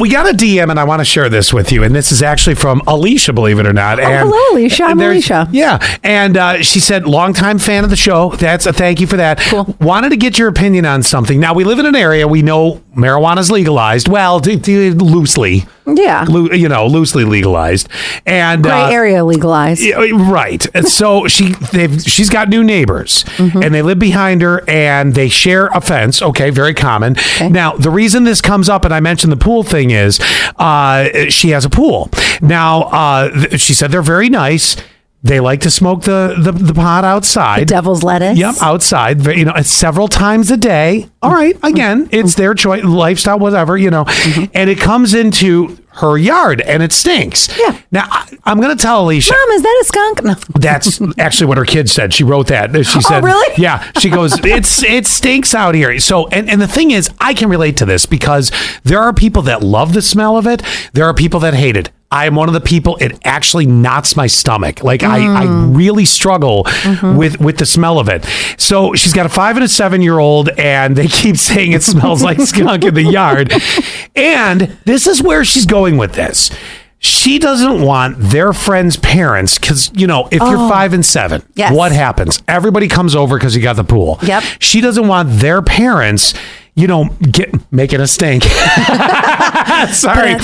we got a DM, and I want to share this with you. And this is actually from Alicia, believe it or not. Oh, and hello, Alicia. I'm Alicia. Yeah, and uh, she said, longtime fan of the show. That's a thank you for that. Cool. Wanted to get your opinion on something. Now we live in an area we know marijuana's legalized. Well, d- d- loosely, Yeah. Loo- you know, loosely legalized, and Gray uh, area legalized. Right. So she they've she's got new neighbors Mm-hmm. and they live behind her and they share a fence. Okay, very common. Now the reason this comes up and I mentioned the pool thing is uh, she has a pool. Now uh, th- she said they're very nice. They like to smoke the the, the pot outside. The Devil's lettuce. Yep, outside. You know, several times a day. All right, again, it's their choice, lifestyle, whatever. You know, mm-hmm. and it comes into her yard and it stinks. Yeah. Now I, I'm going to tell Alicia. Mom, is that a skunk? No. That's actually what her kid said. She wrote that. She oh, said, Oh, really? Yeah. She goes, "It's it stinks out here." So, and and the thing is, I can relate to this because there are people that love the smell of it. There are people that hate it. I am one of the people. It actually knots my stomach. Like I, I Mm. really struggle Mm-hmm. with with the smell of it. So she's got a five and a seven year old, and they keep saying it smells like skunk in the yard. And this is where she's going with this. She doesn't want their friends' parents because you know if you're five and seven, Yes. what happens? Everybody comes over because you got the pool. Yep. She doesn't want their parents, you know, get making a stink. Sorry.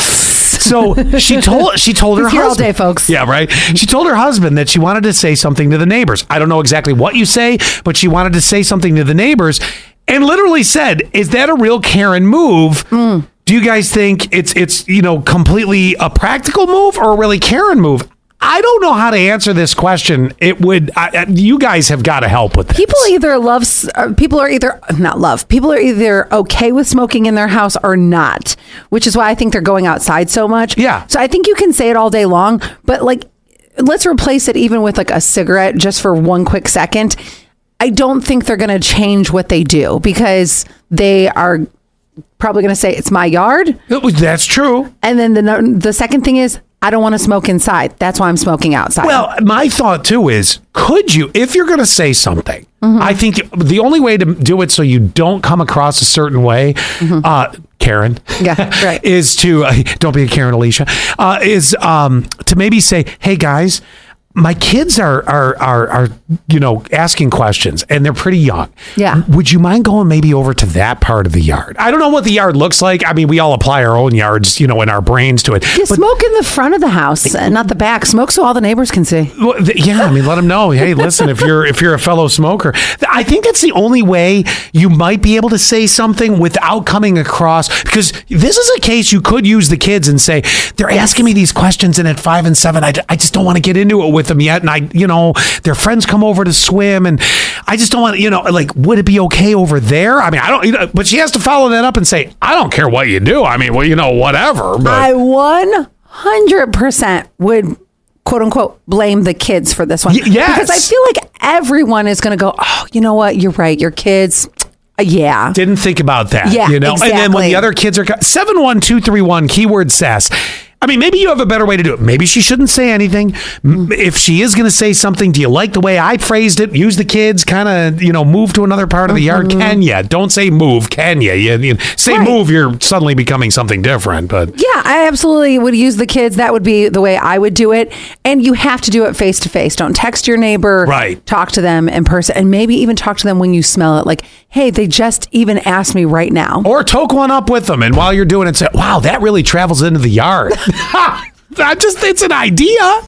So she told she told her He's here all husband, day, folks. Yeah, right. She told her husband that she wanted to say something to the neighbors. I don't know exactly what you say, but she wanted to say something to the neighbors, and literally said, "Is that a real Karen move?" Hmm. Do you guys think it's it's you know completely a practical move or a really Karen move? I don't know how to answer this question. It would I, you guys have got to help with this. People either love, uh, people are either not love. People are either okay with smoking in their house or not, which is why I think they're going outside so much. Yeah. So I think you can say it all day long, but like, let's replace it even with like a cigarette just for one quick second. I don't think they're going to change what they do because they are probably going to say it's my yard, That's true. and then the the second thing is I don't want to smoke inside. That's why I'm smoking outside. Well, my thought too is could you, if you're going to say something, Mm-hmm. I think the only way to do it so you don't come across a certain way, uh, Karen, Mm-hmm. Yeah, right. is to, uh, don't be a Karen, Alicia, uh, is um, to maybe say, hey guys, my kids are, are are are you know asking questions and they're pretty young. Yeah. Would you mind going maybe over to that part of the yard? I don't know what the yard looks like. I mean, we all apply our own yards, you know, in our brains to it. You smoke in the front of the house and uh, not the back. Smoke so all the neighbors can see. Well, th- yeah, I mean, let them know. Hey, listen, if you're if you're a fellow smoker, I think that's the only way you might be able to say something without coming across. Because this is a case you could use the kids and say they're asking me these questions, and at five and seven, I, I just don't want to get into it with them yet. And I, you know, their friends come over to swim, and I just don't want, you know, like, would it be okay over there? I mean, I don't. You know, but she has to follow that up and say, I don't care what you do. I mean, well, you know, whatever. But I 100% would quote unquote blame the kids for this one. Y- yes. Because I feel like everyone is going to go, oh, you know what? You're right. Your kids. uh, yeah. didn't think about that. Yeah, you know. And then when the other kids are seven one two three one keyword sass. I mean, maybe you have a better way to do it. Maybe she shouldn't say anything. If she is going to say something, do you like the way I phrased it? Use the kids, kind of, you know, move to another part of the yard. Can you? Don't say move. Can you? You, you say Mm-hmm. Right. move. You're suddenly becoming something different. But Yeah, I absolutely would use the kids. That would be the way I would do it. And you have to do it face to face. Don't text your neighbor. Right. Talk to them in person and maybe even talk to them when you smell it. Like, hey, they just even asked me right now. or toke one up with them, and while you're doing it, say, "Wow, that really travels into the yard." I just it's an idea.